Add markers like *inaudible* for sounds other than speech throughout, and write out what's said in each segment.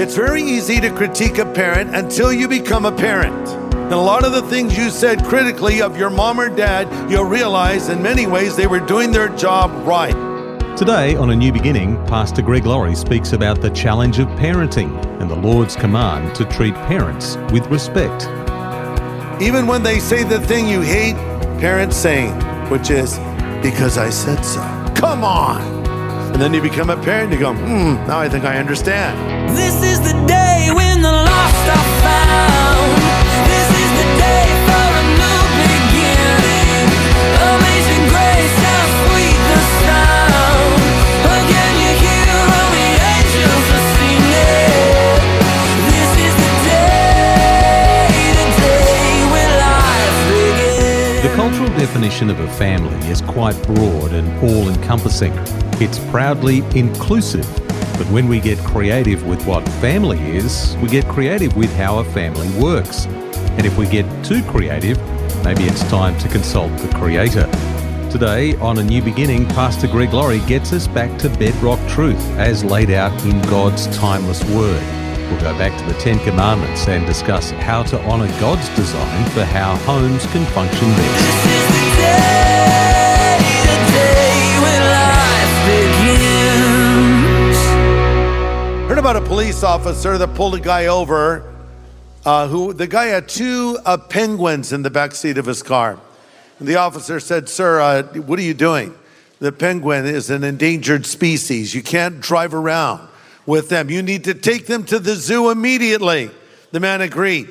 It's very easy to critique a parent until you become a parent. And a lot of the things you said critically of your mom or dad, you'll realize in many ways they were doing their job right. Today, on A New Beginning, Pastor Greg Laurie speaks about the challenge of parenting and the Lord's command to treat parents with respect. Even when they say the thing you hate parents saying, which is, because I said so. Come on. And then you become a parent, you go, hmm, now I think I understand. This is the day when the lost definition of a family is quite broad and all encompassing. It's proudly inclusive. But when we get creative with what family is, we get creative with how a family works. And if we get too creative, maybe it's time to consult the Creator. Today, on A New Beginning, Pastor Greg Laurie gets us back to bedrock truth as laid out in God's timeless Word. We'll go back to the Ten Commandments and discuss how to honour God's design for how homes can function best. This is the day, the day when life begins. Heard about a police officer that pulled a guy over uh, who the guy had two uh, penguins in the back seat of his car. And the officer said, Sir, uh, what are you doing? The penguin is an endangered species. You can't drive around with them. You need to take them to the zoo immediately. The man agreed.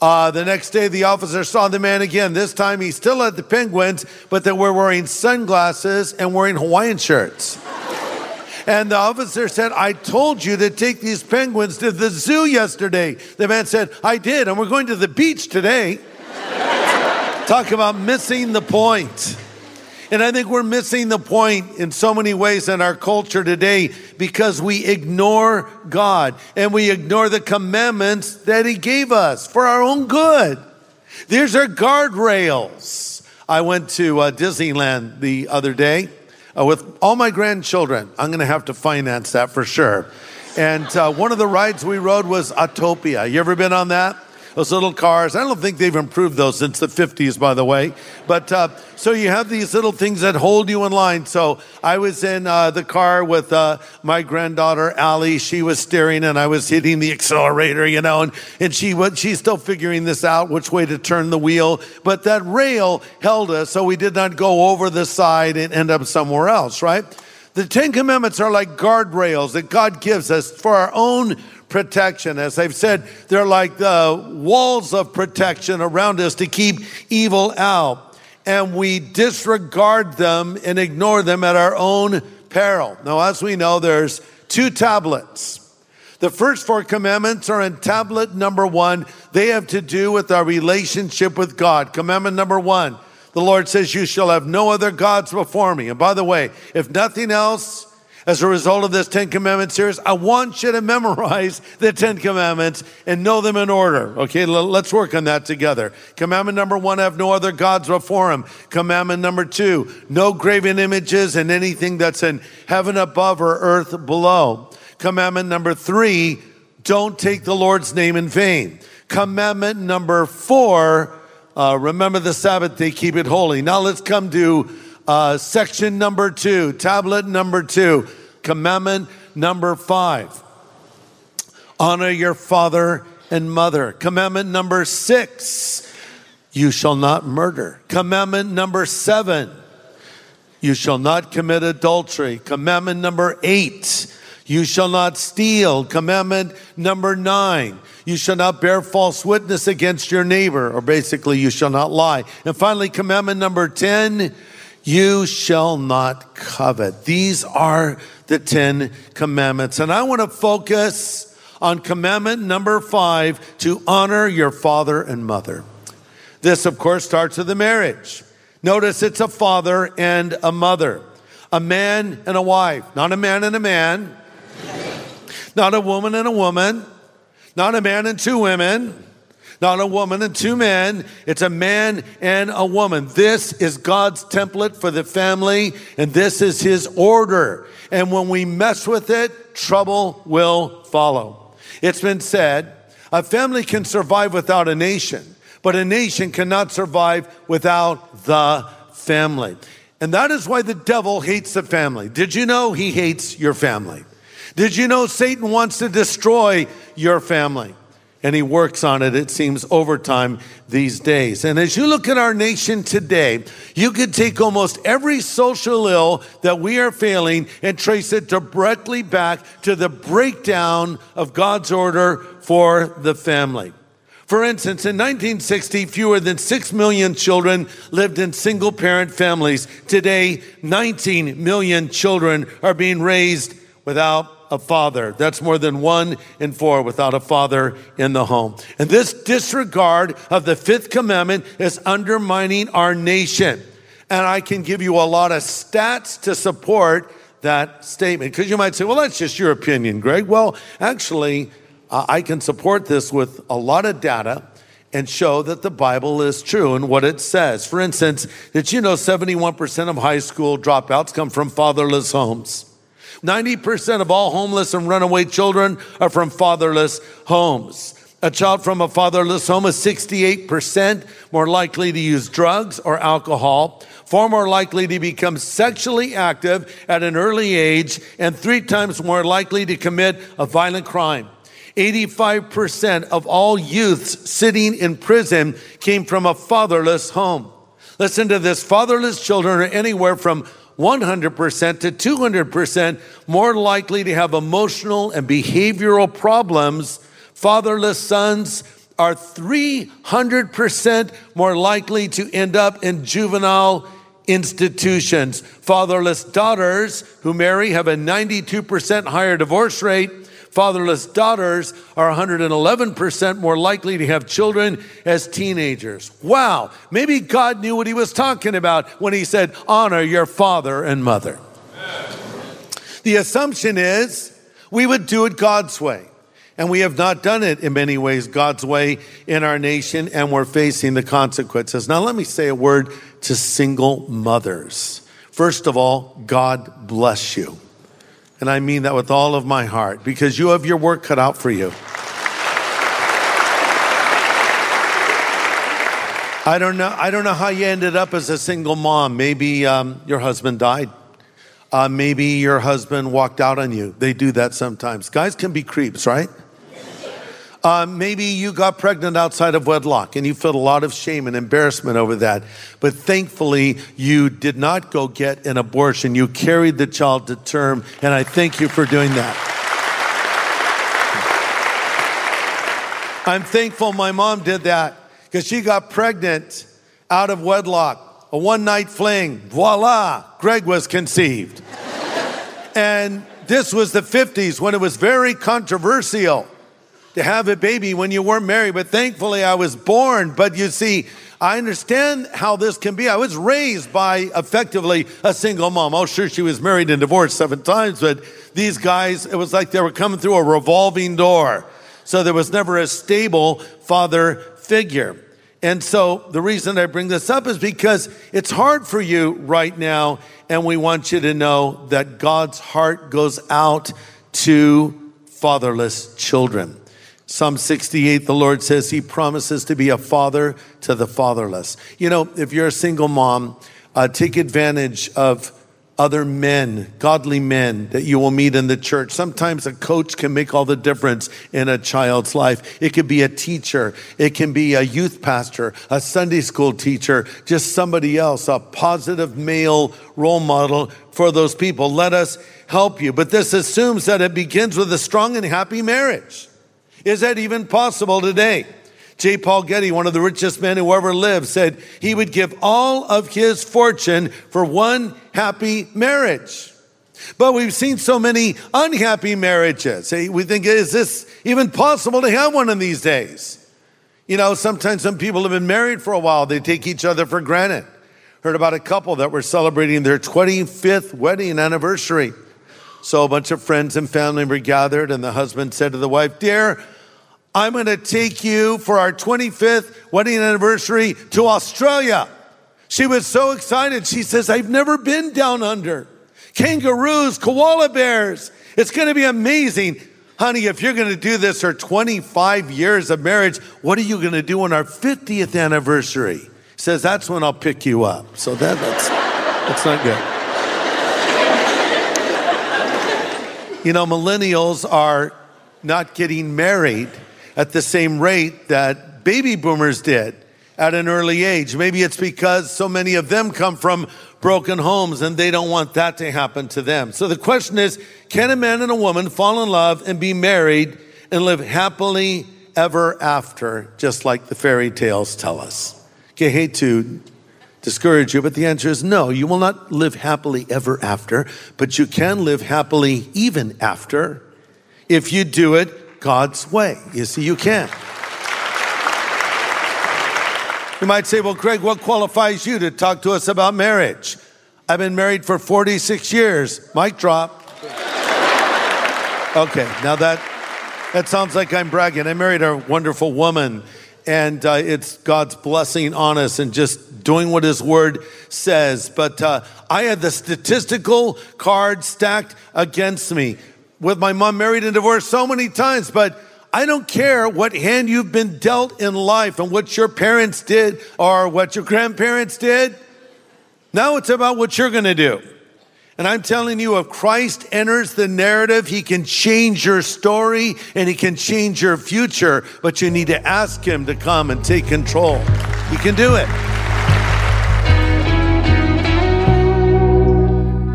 Uh, the next day, the officer saw the man again. This time, he still had the penguins, but they were wearing sunglasses and wearing Hawaiian shirts. And the officer said, I told you to take these penguins to the zoo yesterday. The man said, I did, and we're going to the beach today. *laughs* Talk about missing the point. And I think we're missing the point in so many ways in our culture today because we ignore God and we ignore the commandments that He gave us for our own good. There's our guardrails. I went to uh, Disneyland the other day uh, with all my grandchildren. I'm going to have to finance that for sure. And uh, one of the rides we rode was Autopia. You ever been on that? Those little cars. I don't think they've improved those since the 50s, by the way. But uh, so you have these little things that hold you in line. So I was in uh, the car with uh, my granddaughter, Allie. She was steering and I was hitting the accelerator, you know, and, and she was, she's still figuring this out, which way to turn the wheel. But that rail held us so we did not go over the side and end up somewhere else, right? The Ten Commandments are like guardrails that God gives us for our own protection. As I've said, they're like the walls of protection around us to keep evil out. And we disregard them and ignore them at our own peril. Now, as we know, there's two tablets. The first four commandments are in tablet number one. They have to do with our relationship with God. Commandment number one the Lord says, You shall have no other gods before me. And by the way, if nothing else, as a result of this Ten Commandments series, I want you to memorize the Ten Commandments and know them in order. Okay, let's work on that together. Commandment number one, have no other gods before him. Commandment number two, no graven images and anything that's in heaven above or earth below. Commandment number three, don't take the Lord's name in vain. Commandment number four, uh, remember the Sabbath day, keep it holy. Now let's come to uh, section number two, tablet number two, commandment number five. Honor your father and mother. Commandment number six, you shall not murder. Commandment number seven, you shall not commit adultery. Commandment number eight, you shall not steal. Commandment number nine, you shall not bear false witness against your neighbor, or basically, you shall not lie. And finally, commandment number 10, you shall not covet. These are the 10 commandments. And I want to focus on commandment number five to honor your father and mother. This, of course, starts with the marriage. Notice it's a father and a mother, a man and a wife, not a man and a man, not a woman and a woman, not a man and two women, not a woman and two men. It's a man and a woman. This is God's template for the family, and this is His order. And when we mess with it, trouble will follow. It's been said a family can survive without a nation, but a nation cannot survive without the family. And that is why the devil hates the family. Did you know he hates your family? Did you know Satan wants to destroy your family? And he works on it, it seems, overtime these days. And as you look at our nation today, you could take almost every social ill that we are failing and trace it directly back to the breakdown of God's order for the family. For instance, in 1960, fewer than 6 million children lived in single parent families. Today, 19 million children are being raised without a father. That's more than one in four without a father in the home. And this disregard of the fifth commandment is undermining our nation. And I can give you a lot of stats to support that statement. Because you might say, well, that's just your opinion, Greg. Well, actually, uh, I can support this with a lot of data and show that the Bible is true and what it says. For instance, did you know 71% of high school dropouts come from fatherless homes? 90% of all homeless and runaway children are from fatherless homes. A child from a fatherless home is 68% more likely to use drugs or alcohol, far more likely to become sexually active at an early age, and three times more likely to commit a violent crime. 85% of all youths sitting in prison came from a fatherless home. Listen to this fatherless children are anywhere from 100% to 200% more likely to have emotional and behavioral problems. Fatherless sons are 300% more likely to end up in juvenile institutions. Fatherless daughters who marry have a 92% higher divorce rate. Fatherless daughters are 111% more likely to have children as teenagers. Wow, maybe God knew what he was talking about when he said, honor your father and mother. The assumption is we would do it God's way. And we have not done it in many ways God's way in our nation, and we're facing the consequences. Now, let me say a word to single mothers. First of all, God bless you. And I mean that with all of my heart because you have your work cut out for you. I don't know. I don't know how you ended up as a single mom. Maybe um, your husband died. Uh, maybe your husband walked out on you. They do that sometimes. Guys can be creeps, right? Uh, maybe you got pregnant outside of wedlock and you felt a lot of shame and embarrassment over that. But thankfully, you did not go get an abortion. You carried the child to term, and I thank you for doing that. I'm thankful my mom did that because she got pregnant out of wedlock, a one night fling. Voila, Greg was conceived. *laughs* and this was the 50s when it was very controversial to have a baby when you weren't married, but thankfully I was born. But you see, I understand how this can be. I was raised by effectively a single mom. Oh, sure, she was married and divorced seven times, but these guys, it was like they were coming through a revolving door. So there was never a stable father figure. And so the reason I bring this up is because it's hard for you right now, and we want you to know that God's heart goes out to fatherless children. Psalm 68, the Lord says he promises to be a father to the fatherless. You know, if you're a single mom, uh, take advantage of other men, godly men that you will meet in the church. Sometimes a coach can make all the difference in a child's life. It could be a teacher, it can be a youth pastor, a Sunday school teacher, just somebody else, a positive male role model for those people. Let us help you. But this assumes that it begins with a strong and happy marriage. Is that even possible today? J. Paul Getty, one of the richest men who ever lived, said he would give all of his fortune for one happy marriage. But we've seen so many unhappy marriages. We think, is this even possible to have one in these days? You know, sometimes some people have been married for a while, they take each other for granted. Heard about a couple that were celebrating their 25th wedding anniversary. So a bunch of friends and family were gathered, and the husband said to the wife, Dear, I'm going to take you for our 25th wedding anniversary to Australia. She was so excited. She says, I've never been down under. Kangaroos, koala bears. It's going to be amazing. Honey, if you're going to do this for 25 years of marriage, what are you going to do on our 50th anniversary? He says, That's when I'll pick you up. So that, that's, that's not good. You know, millennials are not getting married at the same rate that baby boomers did at an early age. Maybe it's because so many of them come from broken homes and they don't want that to happen to them. So the question is can a man and a woman fall in love and be married and live happily ever after, just like the fairy tales tell us? To discourage you, but the answer is no. You will not live happily ever after, but you can live happily even after if you do it God's way. You see, you can. You might say, well, Greg, what qualifies you to talk to us about marriage? I've been married for 46 years. Mic drop. Okay, now that that sounds like I'm bragging. I married a wonderful woman, and uh, it's God's blessing on us and just doing what His Word says. But uh, I had the statistical card stacked against me with my mom married and divorced so many times, but I don't care what hand you've been dealt in life and what your parents did or what your grandparents did. Now it's about what you're going to do. And I'm telling you, if Christ enters the narrative, he can change your story and he can change your future, but you need to ask him to come and take control. He can do it.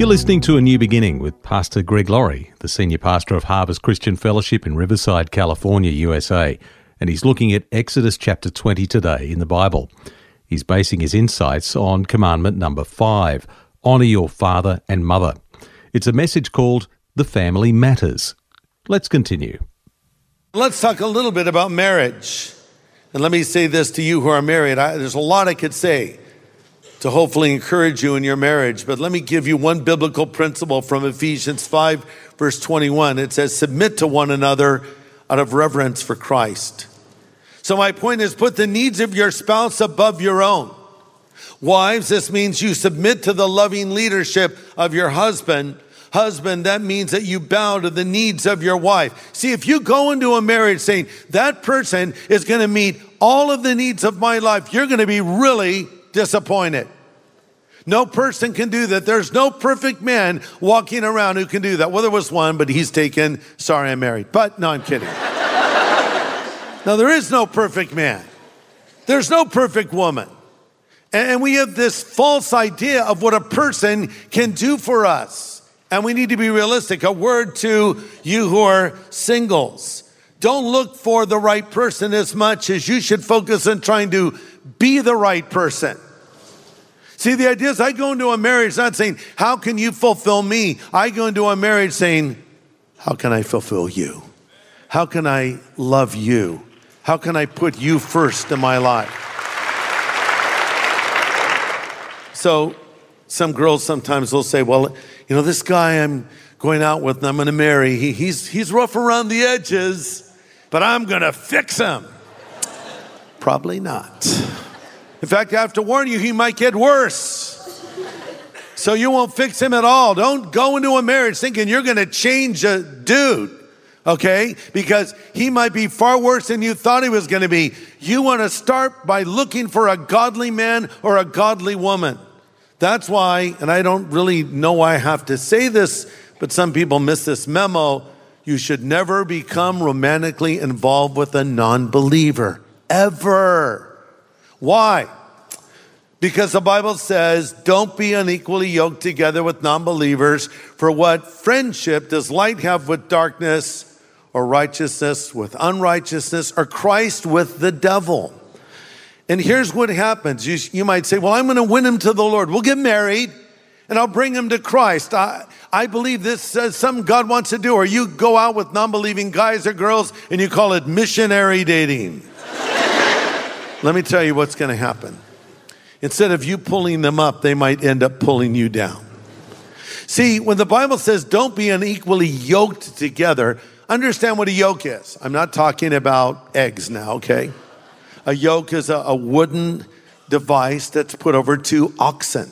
You're listening to A New Beginning with Pastor Greg Laurie, the senior pastor of Harvest Christian Fellowship in Riverside, California, USA. And he's looking at Exodus chapter 20 today in the Bible. He's basing his insights on commandment number five honour your father and mother. It's a message called The Family Matters. Let's continue. Let's talk a little bit about marriage. And let me say this to you who are married. I, there's a lot I could say to hopefully encourage you in your marriage, but let me give you one biblical principle from Ephesians 5, verse 21. It says, Submit to one another out of reverence for Christ. So, my point is, put the needs of your spouse above your own. Wives, this means you submit to the loving leadership of your husband. Husband, that means that you bow to the needs of your wife. See, if you go into a marriage saying that person is going to meet all of the needs of my life, you're going to be really disappointed. No person can do that. There's no perfect man walking around who can do that. Well, there was one, but he's taken. Sorry, I'm married. But no, I'm kidding. *laughs* now, there is no perfect man, there's no perfect woman. And we have this false idea of what a person can do for us. And we need to be realistic. A word to you who are singles. Don't look for the right person as much as you should focus on trying to be the right person. See, the idea is I go into a marriage not saying, How can you fulfill me? I go into a marriage saying, How can I fulfill you? How can I love you? How can I put you first in my life? So, some girls sometimes will say, Well, you know, this guy I'm going out with and I'm going to marry, he, he's, he's rough around the edges, but I'm going to fix him. Probably not. In fact, I have to warn you, he might get worse. So you won't fix him at all. Don't go into a marriage thinking you're going to change a dude, okay? Because he might be far worse than you thought he was going to be. You want to start by looking for a godly man or a godly woman. That's why, and I don't really know why I have to say this, but some people miss this memo. You should never become romantically involved with a non believer, ever. Why? Because the Bible says, don't be unequally yoked together with non believers. For what friendship does light have with darkness, or righteousness with unrighteousness, or Christ with the devil? And here's what happens you, you might say, Well, I'm going to win him to the Lord. We'll get married, and I'll bring him to Christ. I, I believe this is something God wants to do. Or you go out with non believing guys or girls and you call it missionary dating. *laughs* Let me tell you what's going to happen. Instead of you pulling them up, they might end up pulling you down. See, when the Bible says don't be unequally yoked together, understand what a yoke is. I'm not talking about eggs now, okay? A yoke is a, a wooden device that's put over two oxen,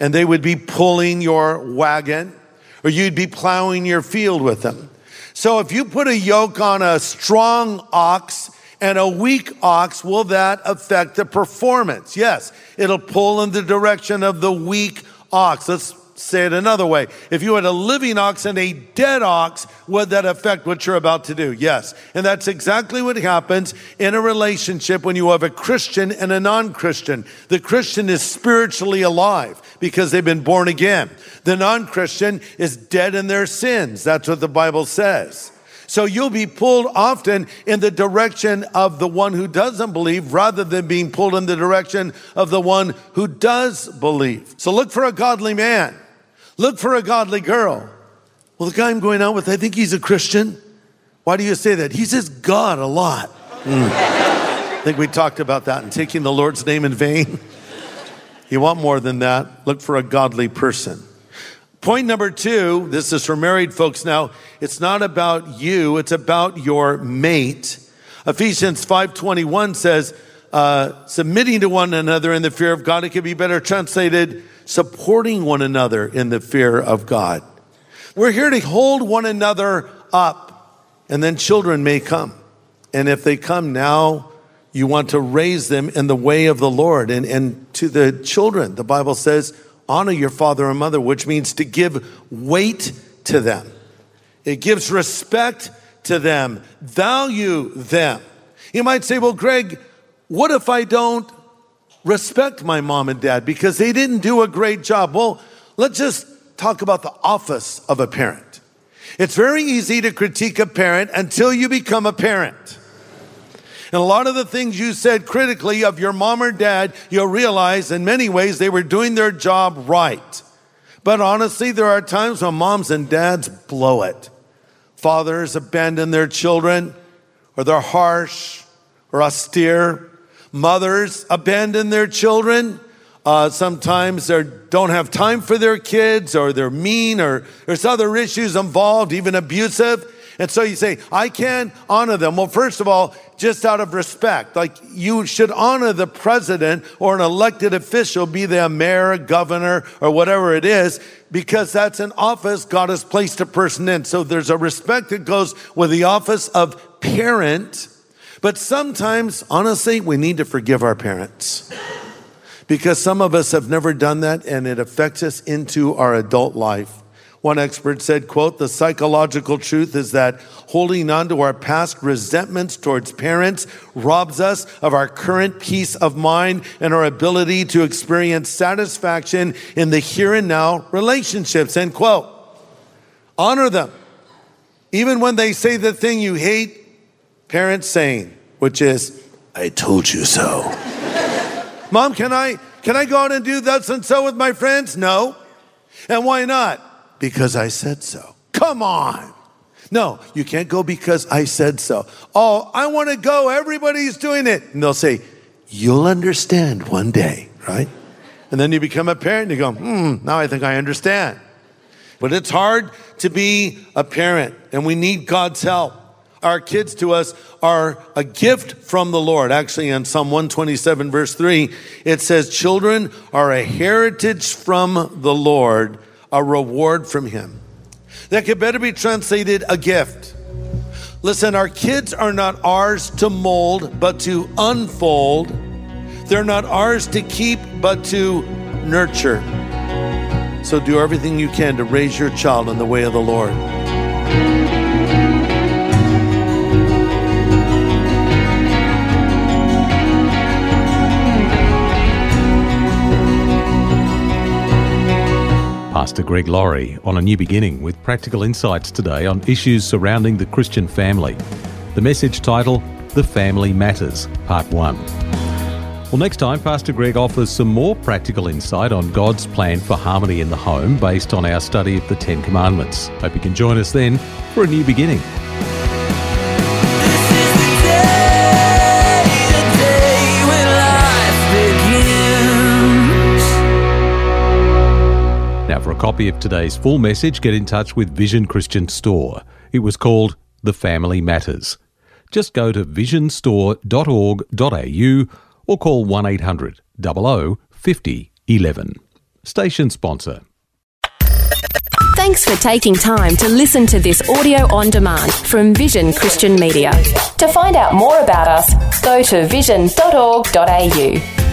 and they would be pulling your wagon, or you'd be plowing your field with them. So if you put a yoke on a strong ox and a weak ox, will that affect the performance? Yes, it'll pull in the direction of the weak ox. Let's say it another way. If you had a living ox and a dead ox, would that affect what you're about to do? Yes. And that's exactly what happens in a relationship when you have a Christian and a non Christian. The Christian is spiritually alive because they've been born again. The non Christian is dead in their sins. That's what the Bible says. So you'll be pulled often in the direction of the one who doesn't believe rather than being pulled in the direction of the one who does believe. So look for a godly man. Look for a godly girl. Well, the guy I'm going out with, I think he's a Christian. Why do you say that? He says God a lot. Mm. I think we talked about that and taking the Lord's name in vain. *laughs* You want more than that? Look for a godly person. Point number two, this is for married folks now. It's not about you, it's about your mate. Ephesians 5.21 says, uh, submitting to one another in the fear of God. It could be better translated, supporting one another in the fear of God. We're here to hold one another up, and then children may come. And if they come now, you want to raise them in the way of the Lord. And, and to the children, the Bible says, honor your father and mother, which means to give weight to them. It gives respect to them, value them. You might say, well, Greg, what if I don't respect my mom and dad because they didn't do a great job? Well, let's just talk about the office of a parent. It's very easy to critique a parent until you become a parent. And a lot of the things you said critically of your mom or dad, you'll realize in many ways they were doing their job right. But honestly, there are times when moms and dads blow it. Fathers abandon their children, or they're harsh or austere. Mothers abandon their children. Uh, sometimes they don't have time for their kids, or they're mean, or there's other issues involved, even abusive. And so you say, I can't honor them. Well, first of all, just out of respect, like you should honor the president or an elected official, be they a mayor, governor, or whatever it is, because that's an office God has placed a person in. So there's a respect that goes with the office of parent. But sometimes, honestly, we need to forgive our parents because some of us have never done that and it affects us into our adult life. One expert said, quote, the psychological truth is that holding on to our past resentments towards parents robs us of our current peace of mind and our ability to experience satisfaction in the here and now relationships, end quote. Honor them. Even when they say the thing you hate parents saying, which is, I told you so. Mom, can I, can I go out and do that and so with my friends? No. And why not? because I said so. Come on. No, you can't go because I said so. Oh, I want to go. Everybody's doing it. And they'll say, You'll understand one day, right? And then you become a parent and you go, Hmm, now I think I understand. But it's hard to be a parent and we need God's help. Our kids to us are a gift from the Lord. Actually, in Psalm 127, verse 3, it says, Children are a heritage from the Lord a reward from Him. That could better be translated a gift. Listen, our kids are not ours to mold, but to unfold. They're not ours to keep, but to nurture. So do everything you can to raise your child in the way of the Lord. Pastor Greg Laurie on A New Beginning with practical insights today on issues surrounding the Christian family. The message title, The Family Matters, Part 1. Well, next time, Pastor Greg offers some more practical insight on God's plan for harmony in the home based on our study of the Ten Commandments. Hope you can join us then for a new beginning. Copy of today's full message, get in touch with Vision Christian Store. It was called The Family Matters. Just go to visionstore.org.au or call 1 800 00 50 11. Station sponsor. Thanks for taking time to listen to this audio on demand from Vision Christian Media. To find out more about us, go to vision.org.au.